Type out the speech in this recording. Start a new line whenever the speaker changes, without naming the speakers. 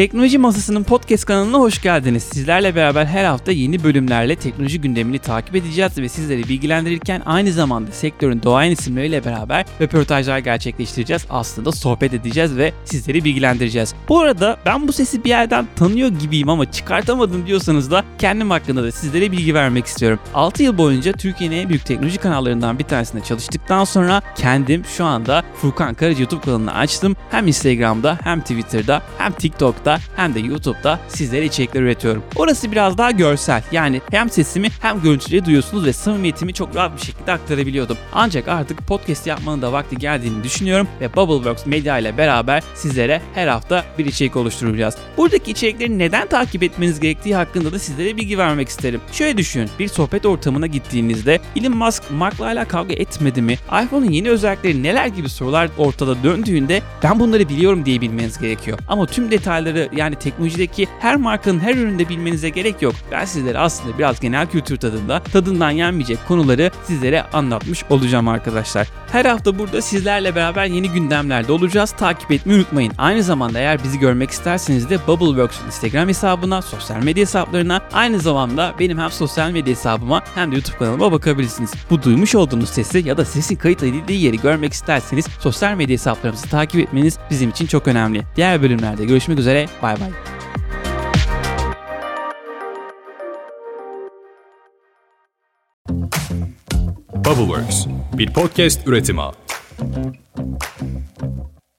Teknoloji Masası'nın podcast kanalına hoş geldiniz. Sizlerle beraber her hafta yeni bölümlerle teknoloji gündemini takip edeceğiz ve sizleri bilgilendirirken aynı zamanda sektörün doğayan isimleriyle beraber röportajlar gerçekleştireceğiz. Aslında sohbet edeceğiz ve sizleri bilgilendireceğiz. Bu arada ben bu sesi bir yerden tanıyor gibiyim ama çıkartamadım diyorsanız da kendim hakkında da sizlere bilgi vermek istiyorum. 6 yıl boyunca Türkiye'nin en büyük teknoloji kanallarından bir tanesinde çalıştıktan sonra kendim şu anda Furkan Karacı YouTube kanalını açtım. Hem Instagram'da hem Twitter'da hem TikTok'ta Twitter'da hem de YouTube'da sizlere içerikler üretiyorum. Orası biraz daha görsel. Yani hem sesimi hem görüntüleri duyuyorsunuz ve samimiyetimi çok rahat bir şekilde aktarabiliyordum. Ancak artık podcast yapmanın da vakti geldiğini düşünüyorum ve Bubbleworks Media ile beraber sizlere her hafta bir içerik oluşturacağız. Buradaki içerikleri neden takip etmeniz gerektiği hakkında da sizlere bilgi vermek isterim. Şöyle düşünün, bir sohbet ortamına gittiğinizde Elon Musk Mark'la hala kavga etmedi mi? iPhone'un yeni özellikleri neler gibi sorular ortada döndüğünde ben bunları biliyorum diye bilmeniz gerekiyor. Ama tüm detayları detayları yani teknolojideki her markanın her üründe bilmenize gerek yok. Ben sizlere aslında biraz genel kültür tadında tadından yenmeyecek konuları sizlere anlatmış olacağım arkadaşlar. Her hafta burada sizlerle beraber yeni gündemlerde olacağız. Takip etmeyi unutmayın. Aynı zamanda eğer bizi görmek isterseniz de Bubbleworks'un Instagram hesabına, sosyal medya hesaplarına, aynı zamanda benim hem sosyal medya hesabıma hem de YouTube kanalıma bakabilirsiniz. Bu duymuş olduğunuz sesi ya da sesin kayıt edildiği yeri görmek isterseniz sosyal medya hesaplarımızı takip etmeniz bizim için çok önemli. Diğer bölümlerde görüşmek üzere. Bay bay.
Bubbleworks, bir podcast üretimi.